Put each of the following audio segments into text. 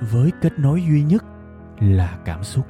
với kết nối duy nhất là cảm xúc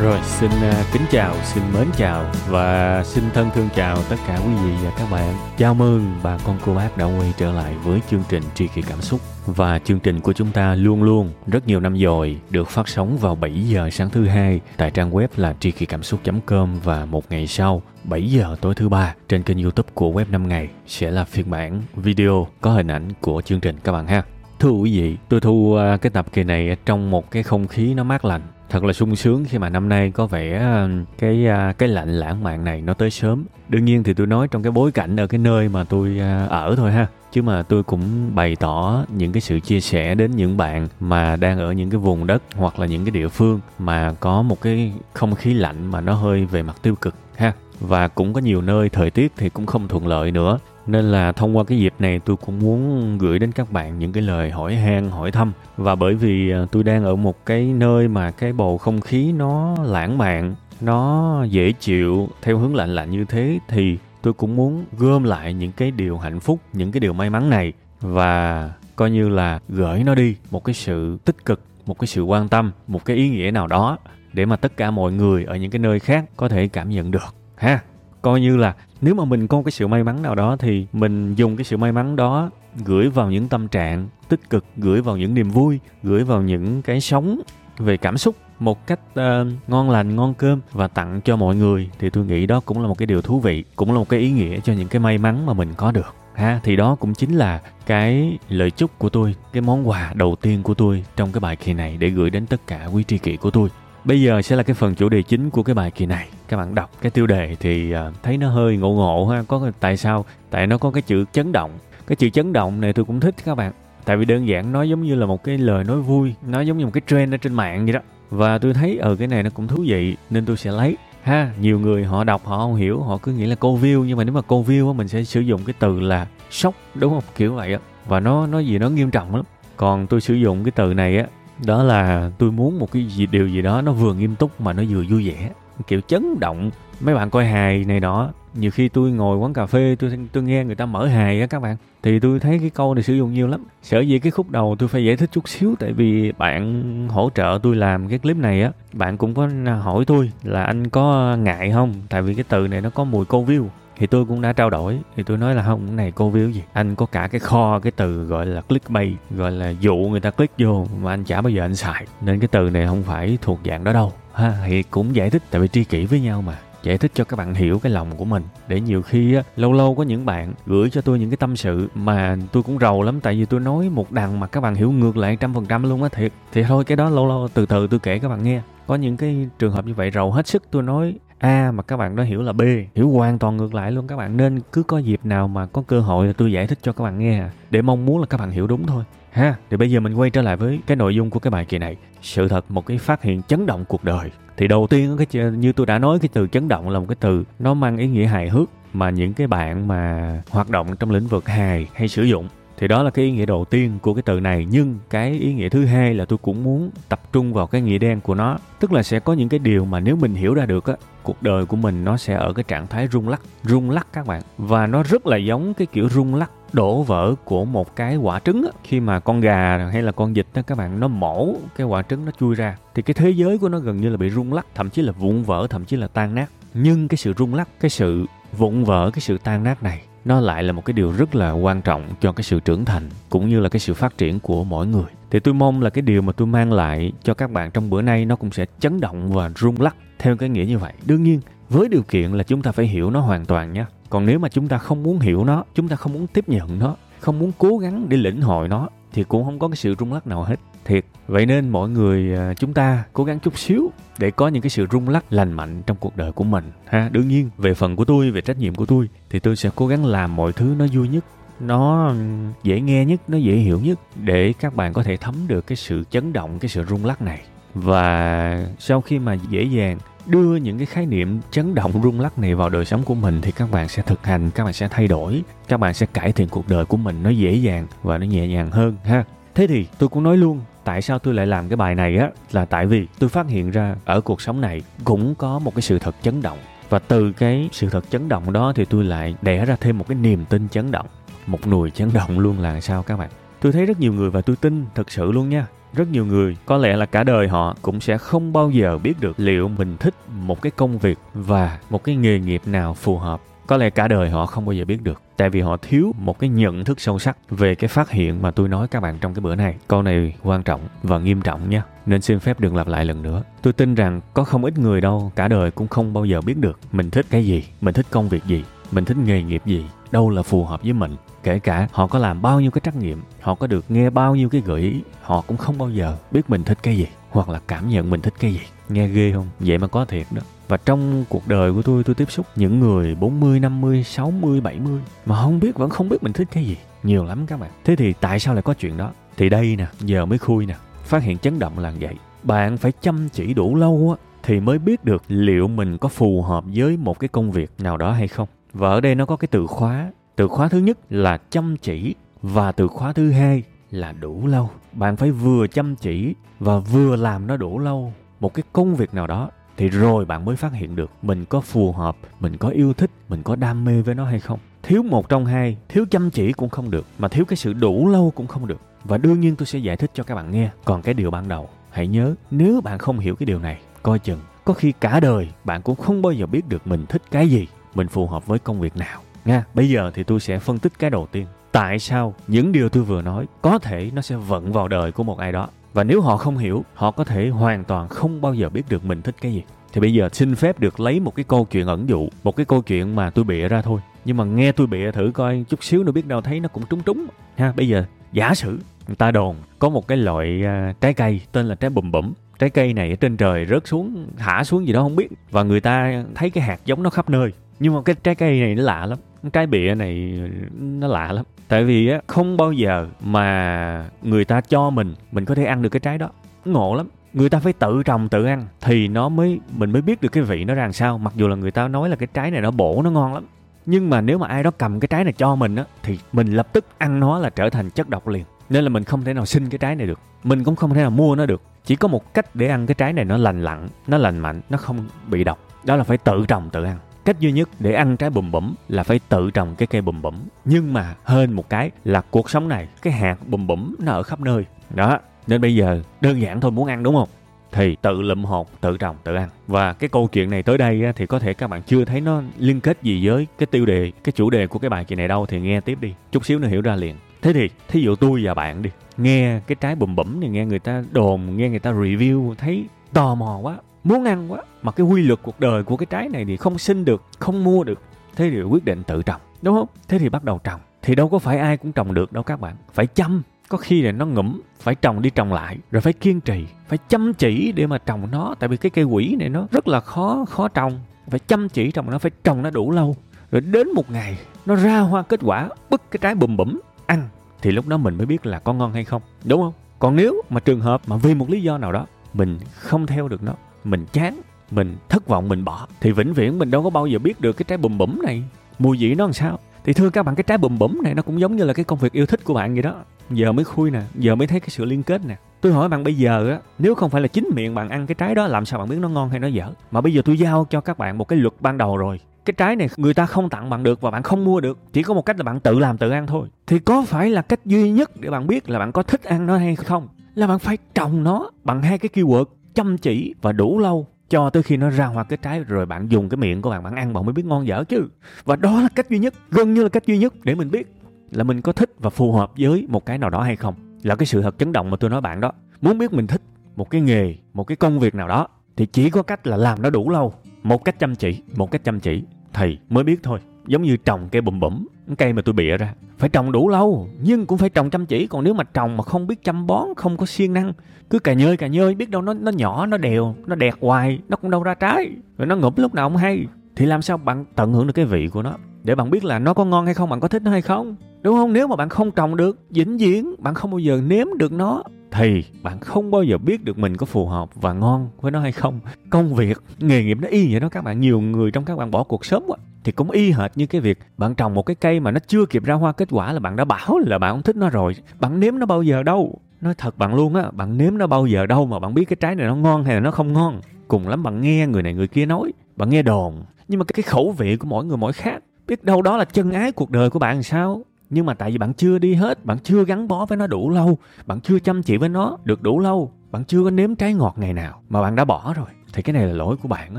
Rồi, xin à, kính chào, xin mến chào và xin thân thương chào tất cả quý vị và các bạn. Chào mừng bà con cô bác đã quay trở lại với chương trình Tri Kỷ Cảm Xúc. Và chương trình của chúng ta luôn luôn rất nhiều năm rồi được phát sóng vào 7 giờ sáng thứ hai tại trang web là tri kỷ cảm xúc.com và một ngày sau 7 giờ tối thứ ba trên kênh youtube của web 5 ngày sẽ là phiên bản video có hình ảnh của chương trình các bạn ha. Thưa quý vị, tôi thu à, cái tập kỳ này trong một cái không khí nó mát lạnh thật là sung sướng khi mà năm nay có vẻ ờ, cái ờ, cái lạnh lãng mạn này nó tới sớm. Đương nhiên thì tôi nói trong cái bối cảnh ở cái nơi mà tôi ờ, ở thôi ha. Chứ mà tôi cũng bày tỏ những cái sự chia sẻ đến những bạn mà đang ở những cái vùng đất hoặc là những cái địa phương mà có một cái không khí lạnh mà nó hơi về mặt tiêu cực ha. Và cũng có nhiều nơi thời tiết thì cũng không thuận lợi nữa nên là thông qua cái dịp này tôi cũng muốn gửi đến các bạn những cái lời hỏi han, hỏi thăm. Và bởi vì à, tôi đang ở một cái nơi mà cái bầu không khí nó lãng mạn, nó dễ chịu. Theo hướng lạnh lạnh như thế thì tôi cũng muốn gom lại những cái điều hạnh phúc, những cái điều may mắn này và coi như là gửi nó đi một cái sự tích cực, một cái sự quan tâm, một cái ý nghĩa nào đó để mà tất cả mọi người ở những cái nơi khác có thể cảm nhận được, ha coi như là nếu mà mình có cái sự may mắn nào đó thì mình dùng cái sự may mắn đó gửi vào những tâm trạng tích cực gửi vào những niềm vui gửi vào những cái sống về cảm xúc một cách uh, ngon lành ngon cơm và tặng cho mọi người thì tôi nghĩ đó cũng là một cái điều thú vị cũng là một cái ý nghĩa cho những cái may mắn mà mình có được ha thì đó cũng chính là cái lời chúc của tôi cái món quà đầu tiên của tôi trong cái bài kỳ này để gửi đến tất cả quý tri kỷ của tôi Bây giờ sẽ là cái phần chủ đề chính của cái bài kỳ này. Các bạn đọc cái tiêu đề thì à, thấy nó hơi ngộ ngộ ha. Có tại sao? Tại nó có cái chữ chấn động. Cái chữ chấn động này tôi cũng thích các bạn. Tại vì đơn giản nó giống như là một cái lời nói vui, nó giống như một cái trend ở trên mạng vậy đó. Và tôi thấy ở ừ, cái này nó cũng thú vị nên tôi sẽ lấy ha nhiều người họ đọc họ không hiểu họ cứ nghĩ là câu view nhưng mà nếu mà câu view mình sẽ sử dụng cái từ là sốc đúng không kiểu vậy á và nó nó gì nó nghiêm trọng lắm còn tôi sử dụng cái từ này á đó là tôi muốn một cái gì điều gì đó nó vừa nghiêm túc mà nó vừa vui vẻ kiểu chấn động. Mấy bạn coi hài này đó, nhiều khi tôi ngồi quán cà phê, tôi tôi nghe người ta mở hài á các bạn, thì tôi thấy cái câu này sử dụng nhiều lắm. Sở dĩ cái khúc đầu tôi phải giải thích chút xíu, tại vì bạn hỗ trợ tôi làm cái clip này á, bạn cũng có hỏi tôi là anh có ngại không? Tại vì cái từ này nó có mùi câu view. Thì tôi cũng đã trao đổi, thì tôi nói là không, cái này cô view gì? Anh có cả cái kho, cái từ gọi là clickbait, gọi là dụ người ta click vô mà anh chả bao giờ anh xài. Nên cái từ này không phải thuộc dạng đó đâu ha thì cũng giải thích tại vì tri kỷ với nhau mà. Giải thích cho các bạn hiểu cái lòng của mình. Để nhiều khi á, lâu lâu có những bạn gửi cho tôi những cái tâm sự mà tôi cũng rầu lắm tại vì tôi nói một đằng mà các bạn hiểu ngược lại trăm phần trăm luôn á thiệt. Thì thôi cái đó lâu lâu từ từ tôi kể các bạn nghe. Có những cái trường hợp như vậy rầu hết sức tôi nói A mà các bạn đó hiểu là B. Hiểu hoàn toàn ngược lại luôn các bạn nên cứ có dịp nào mà có cơ hội tôi giải thích cho các bạn nghe. Để mong muốn là các bạn hiểu đúng thôi ha, thì bây giờ mình quay trở lại với cái nội dung của cái bài kỳ này. Sự thật, một cái phát hiện chấn động cuộc đời. Thì đầu tiên, cái như tôi đã nói, cái từ chấn động là một cái từ nó mang ý nghĩa hài hước mà những cái bạn mà hoạt động trong lĩnh vực hài hay sử dụng. Thì đó là cái ý nghĩa đầu tiên của cái từ này. Nhưng cái ý nghĩa thứ hai là tôi cũng muốn tập trung vào cái nghĩa đen của nó. Tức là sẽ có những cái điều mà nếu mình hiểu ra được á, cuộc đời của mình nó sẽ ở cái trạng thái rung lắc. Rung lắc các bạn. Và nó rất là giống cái kiểu rung lắc đổ vỡ của một cái quả trứng á. khi mà con gà hay là con vịt đó các bạn, nó mổ cái quả trứng nó chui ra, thì cái thế giới của nó gần như là bị rung lắc, thậm chí là vụn vỡ, thậm chí là tan nát. Nhưng cái sự rung lắc, cái sự vụn vỡ, cái sự tan nát này, nó lại là một cái điều rất là quan trọng cho cái sự trưởng thành cũng như là cái sự phát triển của mỗi người. Thì tôi mong là cái điều mà tôi mang lại cho các bạn trong bữa nay nó cũng sẽ chấn động và rung lắc theo cái nghĩa như vậy. Đương nhiên, với điều kiện là chúng ta phải hiểu nó hoàn toàn nhé còn nếu mà chúng ta không muốn hiểu nó, chúng ta không muốn tiếp nhận nó, không muốn cố gắng để lĩnh hội nó, thì cũng không có cái sự rung lắc nào hết. Thiệt. Vậy nên mọi người à, chúng ta cố gắng chút xíu để có những cái sự rung lắc lành mạnh trong cuộc đời của mình, ha? Đương nhiên, về phần của tôi, về trách nhiệm của tôi, thì tôi sẽ cố gắng làm mọi thứ nó vui nhất, nó dễ nghe nhất, nó dễ hiểu nhất để các bạn có thể thấm được cái sự chấn động, cái sự rung lắc này. Và sau khi mà dễ dàng đưa những cái khái niệm chấn động rung lắc này vào đời sống của mình thì các bạn sẽ thực hành, các bạn sẽ thay đổi, các bạn sẽ cải thiện cuộc đời của mình nó dễ dàng và nó nhẹ nhàng hơn, ha. Thế thì tôi cũng nói luôn, tại sao tôi lại làm cái bài này á, là tại vì tôi phát hiện ra ở cuộc sống này cũng có một cái sự thật chấn động. Và từ cái sự thật chấn động đó thì tôi lại đẻ ra thêm một cái niềm tin chấn động, một nùi chấn động luôn là sao các bạn? Tôi thấy rất nhiều người và tôi tin thật sự luôn nha rất nhiều người, có lẽ là cả đời họ, cũng sẽ không bao giờ biết được liệu mình thích một cái công việc và một cái nghề nghiệp nào phù hợp. Có lẽ cả đời họ không bao giờ biết được, tại vì họ thiếu một cái nhận thức sâu sắc về cái phát hiện mà tôi nói các bạn trong cái bữa này. Câu này quan trọng và nghiêm trọng nha. Nên xin phép đừng lặp lại lần nữa. Tôi tin rằng có không ít người đâu, cả đời cũng không bao giờ biết được mình thích cái gì, mình thích công việc gì, mình thích nghề nghiệp gì, đâu là phù hợp với mình kể cả họ có làm bao nhiêu cái trắc nghiệm họ có được nghe bao nhiêu cái gợi ý họ cũng không bao giờ biết mình thích cái gì hoặc là cảm nhận mình thích cái gì. Nghe ghê không? Vậy mà có thiệt đó. Và trong cuộc đời của tôi tôi tiếp xúc những người 40, 50, 60, 70 mà không biết vẫn không biết mình thích cái gì. Nhiều lắm các bạn. Thế thì tại sao lại có chuyện đó? Thì đây nè giờ mới khui nè. Phát hiện chấn động là vậy. Bạn phải chăm chỉ đủ lâu á thì mới biết được liệu mình có phù hợp với một cái công việc nào đó hay không. Và ở đây nó có cái từ khóa từ khóa thứ nhất là chăm chỉ và từ khóa thứ hai là đủ lâu. Bạn phải vừa chăm chỉ và vừa làm nó đủ lâu. Một cái công việc nào đó thì rồi bạn mới phát hiện được mình có phù hợp, mình có yêu thích, mình có đam mê với nó hay không. Thiếu một trong hai, thiếu chăm chỉ cũng không được, mà thiếu cái sự đủ lâu cũng không được. Và đương nhiên tôi sẽ giải thích cho các bạn nghe. Còn cái điều ban đầu, hãy nhớ, nếu bạn không hiểu cái điều này, coi chừng, có khi cả đời bạn cũng không bao giờ biết được mình thích cái gì, mình phù hợp với công việc nào nha bây giờ thì tôi sẽ phân tích cái đầu tiên. Tại sao những điều tôi vừa nói có thể nó sẽ vận vào đời của một ai đó? Và nếu họ không hiểu họ có thể hoàn toàn không bao giờ biết được mình thích cái gì. Thì bây giờ xin phép được lấy một cái câu chuyện ẩn dụ một cái câu chuyện mà tôi bịa ra thôi. Nhưng mà nghe tôi bịa thử coi chút xíu nữa biết đâu thấy nó cũng trúng trúng. Ha bây giờ giả sử người ta đồn có một cái loại uh, trái cây tên là trái bùm bẩm trái cây này ở trên trời rớt xuống thả xuống gì đó không biết. Và người ta thấy cái hạt giống nó khắp nơi nhưng mà cái trái cây này nó lạ lắm. Trái bịa này nó lạ lắm. Tại vì á, không bao giờ mà người ta cho mình mình có thể ăn được cái trái đó. Ngộ lắm. Người ta phải tự trồng, tự ăn thì nó mới, mình mới biết được cái vị nó ra làm sao. Mặc dù là người ta nói là cái trái này nó bổ, nó ngon lắm. Nhưng mà nếu mà ai đó cầm cái trái này cho mình á, thì mình lập tức ăn nó là trở thành chất độc liền. Nên là mình không thể nào xin cái trái này được. Mình cũng không thể nào mua nó được. Chỉ có một cách để ăn cái trái này nó lành lặn, nó lành mạnh, nó không bị độc. Đó là phải tự trồng, tự ăn cách duy nhất để ăn trái bùm bẩm là phải tự trồng cái cây bùm bẩm. Nhưng mà hên một cái là cuộc sống này, cái hạt bùm bẩm nó ở khắp nơi. Đó, nên bây giờ đơn giản thôi muốn ăn, đúng không? Thì tự lụm hột, tự trồng, tự ăn. Và cái câu chuyện này tới đây thì có thể các bạn chưa thấy nó liên kết gì với cái tiêu đề, cái chủ đề của cái bài kỳ này đâu, thì nghe tiếp đi. Chút xíu nữa hiểu ra liền. Thế thì, thí dụ tôi và bạn đi, nghe cái trái bùm bẩm thì nghe người ta đồn, nghe người ta review, thấy tò mò quá muốn ăn quá. Mà cái quy luật cuộc đời của cái trái này thì không xin được, không mua được. Thế thì quyết định tự trồng, đúng không? Thế thì bắt đầu trồng. Thì đâu có phải ai cũng trồng được đâu các bạn. Phải chăm. Có khi là nó ngủm, phải trồng đi trồng lại, rồi phải kiên trì, phải chăm chỉ để mà trồng nó. Tại vì cái cây quỷ này nó rất là khó khó trồng. Phải chăm chỉ trồng nó, phải trồng nó đủ lâu. Rồi đến một ngày, nó ra hoa kết quả, bứt cái trái bùm bẩm ăn, thì lúc đó mình mới biết là có ngon hay không, đúng không? Còn nếu mà trường hợp mà vì một lý do nào đó, mình không theo được nó mình chán, mình thất vọng, mình bỏ. Thì vĩnh viễn mình đâu có bao giờ biết được cái trái bùm bẩm này. Mùi vị nó làm sao? Thì thưa các bạn, cái trái bùm bẩm này nó cũng giống như là cái công việc yêu thích của bạn vậy đó. Giờ mới khui nè, giờ mới thấy cái sự liên kết nè. Tôi hỏi bạn bây giờ á, nếu không phải là chính miệng bạn ăn cái trái đó, làm sao bạn biết nó ngon hay nó dở? Mà bây giờ tôi giao cho các bạn một cái luật ban đầu rồi. Cái trái này người ta không tặng bạn được và bạn không mua được. Chỉ có một cách là bạn tự làm, tự ăn thôi. Thì có phải là cách duy nhất để bạn biết là bạn có thích ăn nó hay không? Là bạn phải trồng nó bằng hai cái keyword chăm chỉ và đủ lâu cho tới khi nó ra hoa cái trái rồi bạn dùng cái miệng của bạn bạn ăn bạn mới biết ngon dở chứ. Và đó là cách duy nhất, gần như là cách duy nhất để mình biết là mình có thích và phù hợp với một cái nào đó hay không. Là cái sự thật chấn động mà tôi nói bạn đó. Muốn biết mình thích một cái nghề, một cái công việc nào đó, thì chỉ có cách là làm nó đủ lâu. Một cách chăm chỉ, một cách chăm chỉ thì mới biết thôi giống như trồng cây bùm bụm cây mà tôi bịa ra. Phải trồng đủ lâu, nhưng cũng phải trồng chăm chỉ. Còn nếu mà trồng mà không biết chăm bón, không có siêng năng, cứ cà nhơi cà nhơi, biết đâu nó nó nhỏ, nó đều, nó đẹp hoài, nó cũng đâu ra trái. Rồi nó ngụp lúc nào không hay. Thì làm sao bạn tận hưởng được cái vị của nó? Để bạn biết là nó có ngon hay không, bạn có thích nó hay không. Đúng không? Nếu mà bạn không trồng được, vĩnh viễn bạn không bao giờ nếm được nó. Thì bạn không bao giờ biết được mình có phù hợp và ngon với nó hay không. Công việc, nghề nghiệp nó y vậy đó các bạn. Nhiều người trong các bạn bỏ cuộc sớm quá thì cũng y hệt như cái việc bạn trồng một cái cây mà nó chưa kịp ra hoa kết quả là bạn đã bảo là bạn không thích nó rồi. Bạn nếm nó bao giờ đâu. Nói thật bạn luôn á, bạn nếm nó bao giờ đâu mà bạn biết cái trái này nó ngon hay là nó không ngon. Cùng lắm bạn nghe người này người kia nói, bạn nghe đồn. Nhưng mà cái khẩu vị của mỗi người mỗi khác. Biết đâu đó là chân ái cuộc đời của bạn sao? Nhưng mà tại vì bạn chưa đi hết, bạn chưa gắn bó với nó đủ lâu, bạn chưa chăm chỉ với nó được đủ lâu, bạn chưa có nếm trái ngọt ngày nào mà bạn đã bỏ rồi thì cái này là lỗi của bạn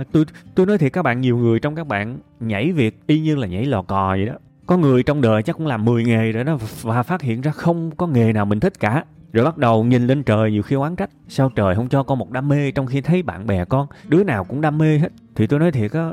tôi tôi nói thiệt, các bạn, nhiều người trong các bạn nhảy việc y như là nhảy lò cò vậy đó. Có người trong đời chắc cũng làm 10 nghề rồi đó, và phát hiện ra không có nghề nào mình thích cả. Rồi bắt đầu nhìn lên trời nhiều khi oán trách. Sao trời không cho con một đam mê trong khi thấy bạn bè con, đứa nào cũng đam mê hết. Thì tôi nói thiệt á,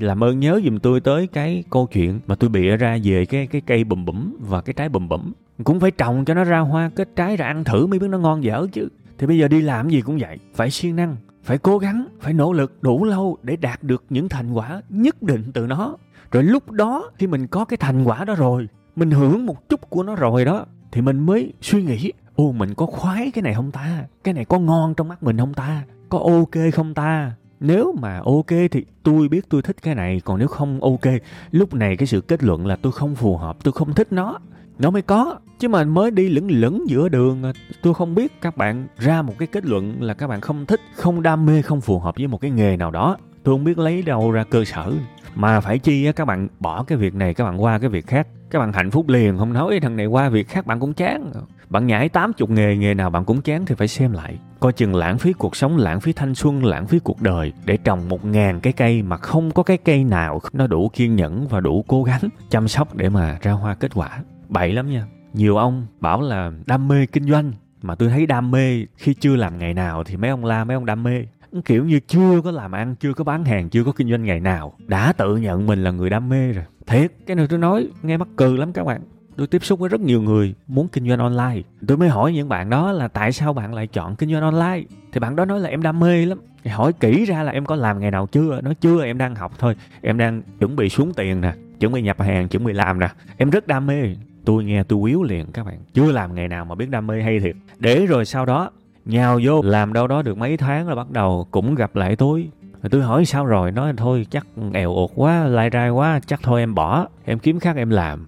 làm ơn nhớ giùm tôi tới cái câu chuyện mà tôi bịa ra về cái cái cây bùm bẩm và cái trái bùm bẩm cũng phải trồng cho nó ra hoa kết trái ra ăn thử mới biết nó ngon dở chứ. Thì bây giờ đi làm gì cũng vậy, phải siêng năng phải cố gắng, phải nỗ lực đủ lâu để đạt được những thành quả nhất định từ nó. Rồi lúc đó khi mình có cái thành quả đó rồi, mình hưởng một chút của nó rồi đó, thì mình mới suy nghĩ, ô, mình có khoái cái này không ta? Cái này có ngon trong mắt mình không ta? Có ok không ta? Nếu mà ok thì tôi biết tôi thích cái này, còn nếu không ok, lúc này cái sự kết luận là tôi không phù hợp, tôi không thích nó nó mới có, chứ mà mới đi lững lững giữa đường. Tôi không biết các bạn ra một cái kết luận là các bạn không thích, không đam mê, không phù hợp với một cái nghề nào đó. Tôi không biết lấy đâu ra cơ sở. Mà phải chi á, các bạn bỏ cái việc này, các bạn qua cái việc khác. Các bạn hạnh phúc liền, không nói thằng này qua việc khác bạn cũng chán. Bạn nhảy 80 nghề nghề nào bạn cũng chán thì phải xem lại. Coi chừng lãng phí cuộc sống, lãng phí thanh xuân, lãng phí cuộc đời để trồng một ngàn cái cây mà không có cái cây nào nó đủ kiên nhẫn và đủ cố gắng chăm sóc để mà ra hoa kết quả bậy lắm nha. Nhiều ông bảo là đam mê kinh doanh, mà tôi thấy đam mê khi chưa làm ngày nào thì mấy ông la mấy ông đam mê. Kiểu như chưa có làm ăn, chưa có bán hàng, chưa có kinh doanh ngày nào, đã tự nhận mình là người đam mê rồi. Thiệt, cái này tôi nói nghe mắc cười lắm các bạn. Tôi tiếp xúc với rất nhiều người muốn kinh doanh online. Tôi mới hỏi những bạn đó là tại sao bạn lại chọn kinh doanh online? Thì bạn đó nói là em đam mê lắm. Thì hỏi kỹ ra là em có làm ngày nào chưa? Nói chưa, em đang học thôi. Em đang chuẩn bị xuống tiền nè, chuẩn bị nhập hàng, chuẩn bị làm nè. Em rất đam mê tôi nghe tôi quýu liền các bạn. Chưa làm ngày nào mà biết đam mê hay thiệt. Để rồi sau đó, nhào vô làm đâu đó được mấy tháng là bắt đầu cũng gặp lại tôi. Rồi tôi hỏi sao rồi? Nói thôi, chắc èo ột quá, lai rai quá, chắc thôi em bỏ. Em kiếm khác em làm.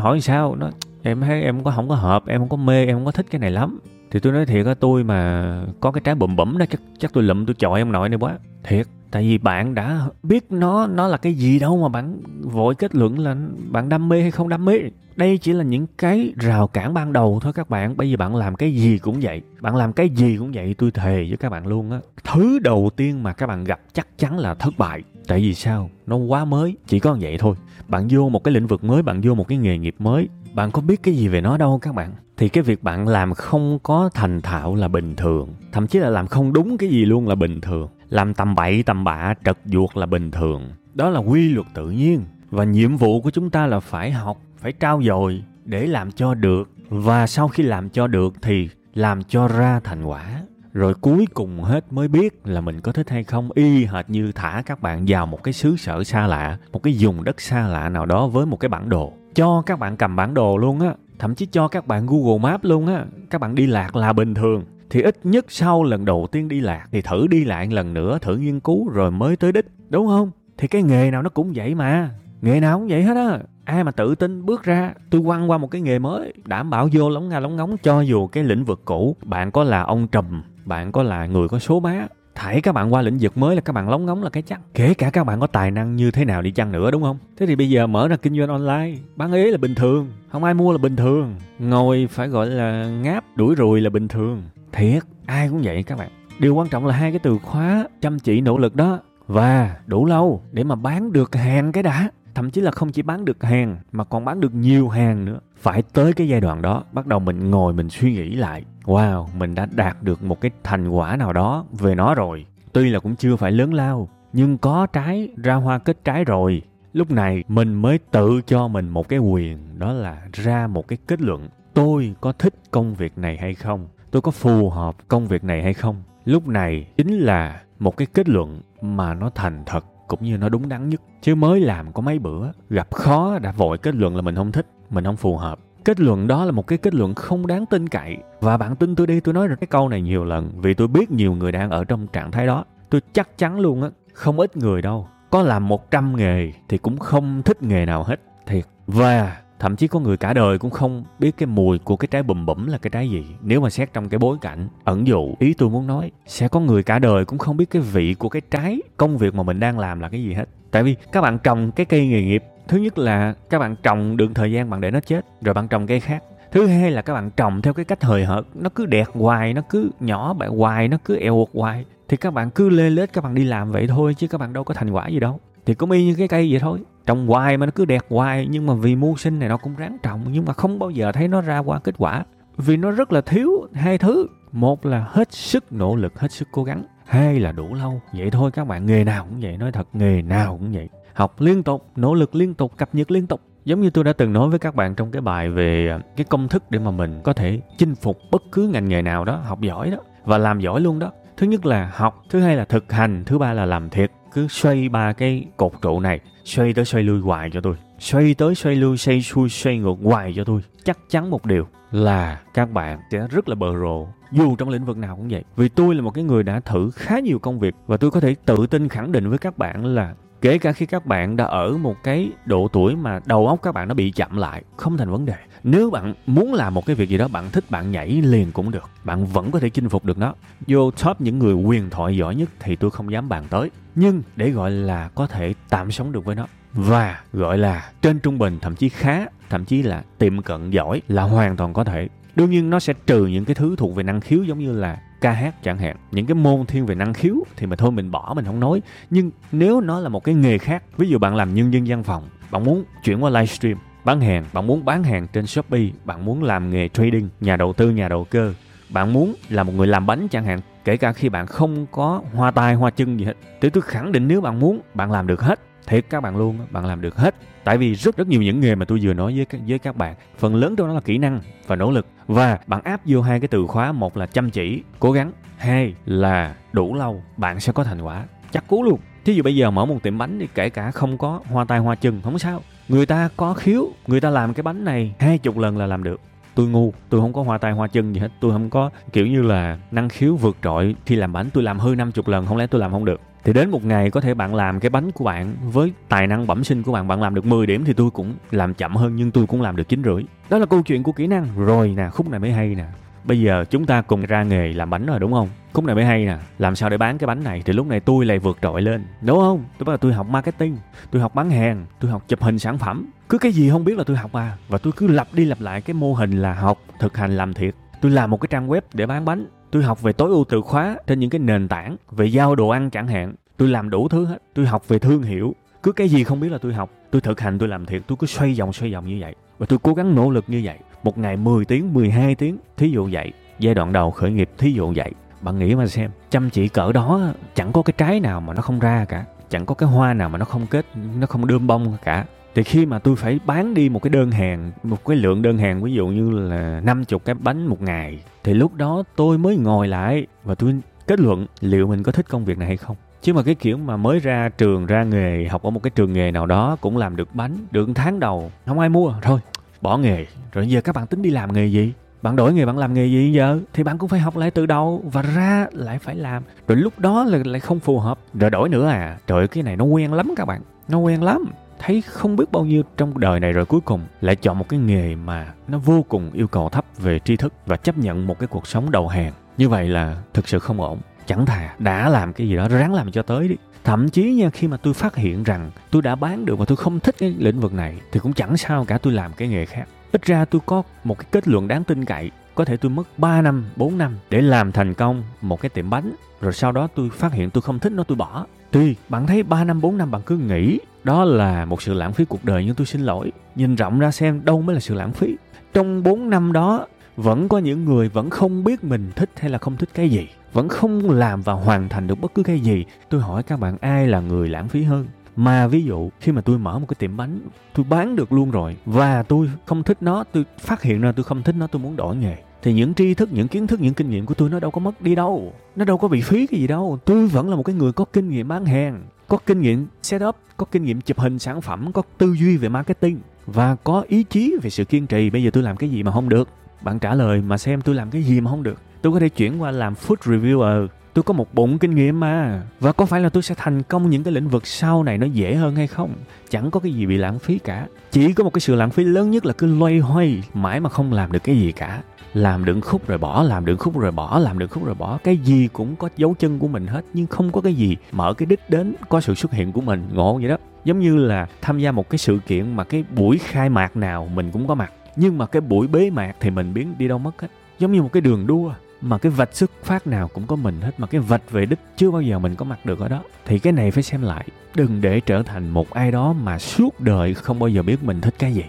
Hỏi sao? Nó, em thấy em có không có hợp, em không có mê, em không có thích cái này lắm thì tôi nói thiệt á, tôi mà có cái trái bụm bẩm đó, chắc chắc tôi lụm tôi chọi em nội này quá. Thiệt, tại vì bạn đã biết nó nó là cái gì đâu mà bạn vội kết luận là bạn đam mê hay không đam mê. Đây chỉ là những cái rào cản ban đầu thôi các bạn, bây giờ bạn làm cái gì cũng vậy. Bạn làm cái gì cũng vậy, tôi thề với các bạn luôn á. Thứ đầu tiên mà các bạn gặp chắc chắn là thất bại. Tại vì sao? Nó quá mới, chỉ có vậy thôi. Bạn vô một cái lĩnh vực mới, bạn vô một cái nghề nghiệp mới bạn có biết cái gì về nó đâu các bạn? Thì cái việc bạn làm không có thành thạo là bình thường. Thậm chí là làm không đúng cái gì luôn là bình thường. Làm tầm bậy, tầm bạ, trật ruột là bình thường. Đó là quy luật tự nhiên. Và nhiệm vụ của chúng ta là phải học, phải trao dồi để làm cho được. Và sau khi làm cho được thì làm cho ra thành quả. Rồi cuối cùng hết mới biết là mình có thích hay không. Y hệt như thả các bạn vào một cái xứ sở xa lạ, một cái vùng đất xa lạ nào đó với một cái bản đồ cho các bạn cầm bản đồ luôn á, thậm chí cho các bạn google maps luôn á, các bạn đi lạc là bình thường. Thì ít nhất sau lần đầu tiên đi lạc thì thử đi lại lần nữa, thử nghiên cứu rồi mới tới đích, đúng không? Thì cái nghề nào nó cũng vậy mà. Nghề nào cũng vậy hết á. Ai mà tự tin bước ra, tôi quăng qua một cái nghề mới, đảm bảo vô lóng nga lóng ngóng cho dù cái lĩnh vực cũ. Bạn có là ông trùm, bạn có là người có số má thảy các bạn qua lĩnh vực mới là các bạn lóng ngóng là cái chắc. Kể cả các bạn có tài năng như thế nào đi chăng nữa, đúng không? Thế thì bây giờ mở ra kinh doanh online, bán ế là bình thường, không ai mua là bình thường. Ngồi phải gọi là ngáp, đuổi rùi là bình thường. Thiệt, ai cũng vậy các bạn. Điều quan trọng là hai cái từ khóa chăm chỉ nỗ lực đó. Và đủ lâu để mà bán được hàng cái đã thậm chí là không chỉ bán được hàng, mà còn bán được nhiều hàng nữa. Phải tới cái giai đoạn đó, bắt đầu mình ngồi mình suy nghĩ lại. Wow, mình đã đạt được một cái thành quả nào đó về nó rồi. Tuy là cũng chưa phải lớn lao, nhưng có trái, ra hoa kết trái rồi. Lúc này mình mới tự cho mình một cái quyền, đó là ra một cái kết luận. Tôi có thích công việc này hay không? Tôi có phù hợp công việc này hay không? Lúc này chính là một cái kết luận mà nó thành thật cũng như nó đúng đắn nhất. Chứ mới làm có mấy bữa, gặp khó đã vội kết luận là mình không thích, mình không phù hợp. Kết luận đó là một cái kết luận không đáng tin cậy. Và bạn tin tôi đi, tôi nói được cái câu này nhiều lần vì tôi biết nhiều người đang ở trong trạng thái đó. Tôi chắc chắn luôn á, không ít người đâu. Có làm 100 nghề thì cũng không thích nghề nào hết, thiệt. Và thậm chí có người cả đời cũng không biết cái mùi của cái trái bùm bẩm là cái trái gì. Nếu mà xét trong cái bối cảnh, ẩn dụ, ý tôi muốn nói, sẽ có người cả đời cũng không biết cái vị của cái trái công việc mà mình đang làm là cái gì hết. Tại vì các bạn trồng cái cây nghề nghiệp, thứ nhất là các bạn trồng được thời gian bạn để nó chết, rồi bạn trồng cây khác. Thứ hai là các bạn trồng theo cái cách hời hợt, nó cứ đẹp hoài, nó cứ nhỏ bạn hoài, nó cứ eo hoài. Thì các bạn cứ lê lết các bạn đi làm vậy thôi, chứ các bạn đâu có thành quả gì đâu. Thì cũng y như cái cây vậy thôi trồng hoài mà nó cứ đẹp hoài, nhưng mà vì mưu sinh này nó cũng ráng trồng, nhưng mà không bao giờ thấy nó ra qua kết quả. Vì nó rất là thiếu hai thứ. Một là hết sức nỗ lực, hết sức cố gắng. Hai là đủ lâu. Vậy thôi, các bạn, nghề nào cũng vậy, nói thật, nghề nào cũng vậy. Học liên tục, nỗ lực liên tục, cập nhật liên tục. Giống như tôi đã từng nói với các bạn trong cái bài về à, cái công thức để mà mình có thể chinh phục bất cứ ngành nghề nào đó, học giỏi đó, và làm giỏi luôn đó. Thứ nhất là học, thứ hai là thực hành, thứ ba là làm thiệt cứ xoay ba cái cột trụ này, xoay tới xoay lui hoài cho tôi. Xoay tới xoay lui, xoay xuôi, xoay ngược hoài cho tôi. Chắc chắn một điều là các bạn sẽ rất là bờ rồ dù trong lĩnh vực nào cũng vậy. Vì tôi là một cái người đã thử khá nhiều công việc và tôi có thể tự tin khẳng định với các bạn là kể cả khi các bạn đã ở một cái độ tuổi mà đầu óc các bạn nó bị chậm lại, không thành vấn đề. Nếu bạn muốn làm một cái việc gì đó, bạn thích, bạn nhảy liền cũng được. Bạn vẫn có thể chinh phục được nó. Vô top những người quyền thoại giỏi nhất thì tôi không dám bàn tới. Nhưng để gọi là có thể tạm sống được với nó và gọi là trên trung bình, thậm chí khá, thậm chí là tiệm cận giỏi là hoàn toàn có thể. Đương nhiên nó sẽ trừ những cái thứ thuộc về năng khiếu giống như là ca hát chẳng hạn. Những cái môn thiên về năng khiếu thì mà thôi, mình bỏ, mình không nói. Nhưng nếu nó là một cái nghề khác, ví dụ bạn làm nhân viên văn phòng, bạn muốn chuyển qua livestream bán hàng, bạn muốn bán hàng trên shopee, bạn muốn làm nghề trading, nhà đầu tư, nhà đầu cơ, bạn muốn là một người làm bánh chẳng hạn, kể cả khi bạn không có hoa tai, hoa chân gì hết, thì tôi khẳng định nếu bạn muốn, bạn làm được hết thiệt các bạn luôn bạn làm được hết. Tại vì rất rất nhiều những nghề mà tôi vừa nói với các, với các bạn phần lớn trong đó là kỹ năng và nỗ lực. Và bạn áp vô hai cái từ khóa một là chăm chỉ cố gắng hai là đủ lâu bạn sẽ có thành quả. Chắc cú luôn. Thí dụ bây giờ mở một tiệm bánh thì kể cả không có hoa tai hoa chân không sao. Người ta có khiếu người ta làm cái bánh này hai chục lần là làm được. Tôi ngu tôi không có hoa tay hoa chân gì hết. Tôi không có kiểu như là năng khiếu vượt trội. Khi làm bánh tôi làm hư năm chục lần không lẽ tôi làm không được? Thì đến một ngày có thể bạn làm cái bánh của bạn với tài năng bẩm sinh của bạn bạn làm được 10 điểm thì tôi cũng làm chậm hơn nhưng tôi cũng làm được chín rưỡi. Đó là câu chuyện của kỹ năng. Rồi nè, khúc này mới hay nè. Bây giờ chúng ta cùng ra nghề làm bánh rồi, đúng không? Khúc này mới hay nè. Làm sao để bán cái bánh này? Thì lúc này tôi lại vượt trội lên. Đúng không? Tôi bắt đầu tôi học marketing, tôi học bán hàng, tôi học chụp hình sản phẩm. Cứ cái gì không biết là tôi học à. Và tôi cứ lặp đi lặp lại cái mô hình là học thực hành làm thiệt. Tôi làm một cái trang web để bán bánh tôi học về tối ưu từ khóa trên những cái nền tảng về giao đồ ăn chẳng hạn. Tôi làm đủ thứ hết. Tôi học về thương hiệu. Cứ cái gì không biết là tôi học, tôi thực hành, tôi làm thiệt. Tôi cứ xoay vòng xoay vòng như vậy. Và tôi cố gắng nỗ lực như vậy. Một ngày 10 tiếng 12 tiếng, thí dụ vậy. Giai đoạn đầu khởi nghiệp, thí dụ vậy. Bạn nghĩ mà xem, chăm chỉ cỡ đó, chẳng có cái trái nào mà nó không ra cả. Chẳng có cái hoa nào mà nó không kết, nó không đơm bông cả thì khi mà tôi phải bán đi một cái đơn hàng, một cái lượng đơn hàng, ví dụ như là 50 cái bánh một ngày, thì lúc đó tôi mới ngồi lại và tôi kết luận liệu mình có thích công việc này hay không. Chứ mà cái kiểu mà mới ra trường, ra nghề, học ở một cái trường nghề nào đó cũng làm được bánh, được tháng đầu, không ai mua, thôi, bỏ nghề. Rồi giờ các bạn tính đi làm nghề gì? Bạn đổi nghề, bạn làm nghề gì giờ? Thì bạn cũng phải học lại từ đầu và ra lại phải làm. Rồi lúc đó là lại không phù hợp, rồi đổi nữa à. Trời cái này nó quen lắm các bạn, nó quen lắm thấy không biết bao nhiêu trong đời này rồi cuối cùng lại chọn một cái nghề mà nó vô cùng yêu cầu thấp về tri thức và chấp nhận một cái cuộc sống đầu hàng. Như vậy là thực sự không ổn. Chẳng thà đã làm cái gì đó ráng làm cho tới đi. Thậm chí nha khi mà tôi phát hiện rằng tôi đã bán được và tôi không thích cái lĩnh vực này thì cũng chẳng sao cả tôi làm cái nghề khác. Ít ra tôi có một cái kết luận đáng tin cậy. Có thể tôi mất 3 năm, 4 năm để làm thành công một cái tiệm bánh rồi sau đó tôi phát hiện tôi không thích nó tôi bỏ. Tuy bạn thấy 3 năm 4 năm bạn cứ nghĩ đó là một sự lãng phí cuộc đời nhưng tôi xin lỗi. Nhìn rộng ra xem, đâu mới là sự lãng phí. Trong 4 năm đó, vẫn có những người vẫn không biết mình thích hay là không thích cái gì, vẫn không làm và hoàn thành được bất cứ cái gì. Tôi hỏi các bạn, ai là người lãng phí hơn? Mà ví dụ, khi mà tôi mở một cái tiệm bánh, tôi bán được luôn rồi và tôi không thích nó, tôi phát hiện ra tôi không thích nó, tôi muốn đổi nghề. Thì những tri thức, những kiến thức, những kinh nghiệm của tôi nó đâu có mất đi đâu. Nó đâu có bị phí cái gì đâu. Tôi vẫn là một cái người có kinh nghiệm bán hàng có kinh nghiệm setup có kinh nghiệm chụp hình sản phẩm, có tư duy về marketing và có ý chí về sự kiên trì. Bây giờ tôi làm cái gì mà không được? Bạn trả lời mà xem tôi làm cái gì mà không được. Tôi có thể chuyển qua làm food reviewer. Tôi có một bụng kinh nghiệm mà. Và có phải là tôi sẽ thành công những cái lĩnh vực sau này nó dễ hơn hay không? Chẳng có cái gì bị lãng phí cả. Chỉ có một cái sự lãng phí lớn nhất là cứ loay hoay, mãi mà không làm được cái gì cả làm được khúc rồi bỏ, làm được khúc rồi bỏ, làm được khúc rồi bỏ. Cái gì cũng có dấu chân của mình hết, nhưng không có cái gì mở cái đích đến có sự xuất hiện của mình. Ngộ vậy đó? Giống như là tham gia một cái sự kiện mà cái buổi khai mạc nào mình cũng có mặt, nhưng mà cái buổi bế mạc thì mình biến đi đâu mất hết. Giống như một cái đường đua mà cái vạch xuất phát nào cũng có mình hết, mà cái vạch về đích chưa bao giờ mình có mặt được ở đó. Thì cái này phải xem lại. Đừng để trở thành một ai đó mà suốt đời không bao giờ biết mình thích cái gì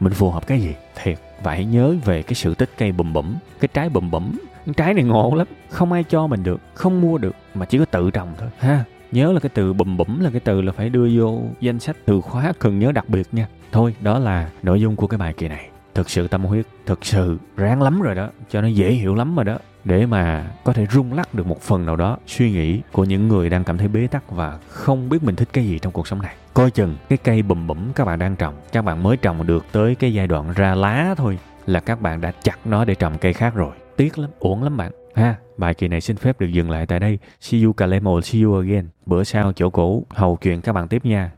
mình phù hợp cái gì? Thiệt và hãy nhớ về cái sự tích cây bùm bẩm cái trái bùm bẩm trái này ngộ lắm. Không ai cho mình được, không mua được, mà chỉ có tự trồng thôi. Ha, nhớ là cái từ bùm bẩm là cái từ là phải đưa vô danh sách từ khóa cần nhớ đặc biệt nha. Thôi, đó là nội dung của cái bài kỳ này. Thực sự tâm huyết, thực sự ráng lắm rồi đó, cho nó dễ hiểu lắm rồi đó để mà có thể rung lắc được một phần nào đó suy nghĩ của những người đang cảm thấy bế tắc và không biết mình thích cái gì trong cuộc sống này. Coi chừng cái cây bùm bẩm các bạn đang trồng, các bạn mới trồng được tới cái giai đoạn ra lá thôi là các bạn đã chặt nó để trồng cây khác rồi. Tiếc lắm, uổng lắm bạn. Ha, bài kỳ này xin phép được dừng lại tại đây. See you, Kalemo. See you again. Bữa sau chỗ cũ, hầu chuyện các bạn tiếp nha.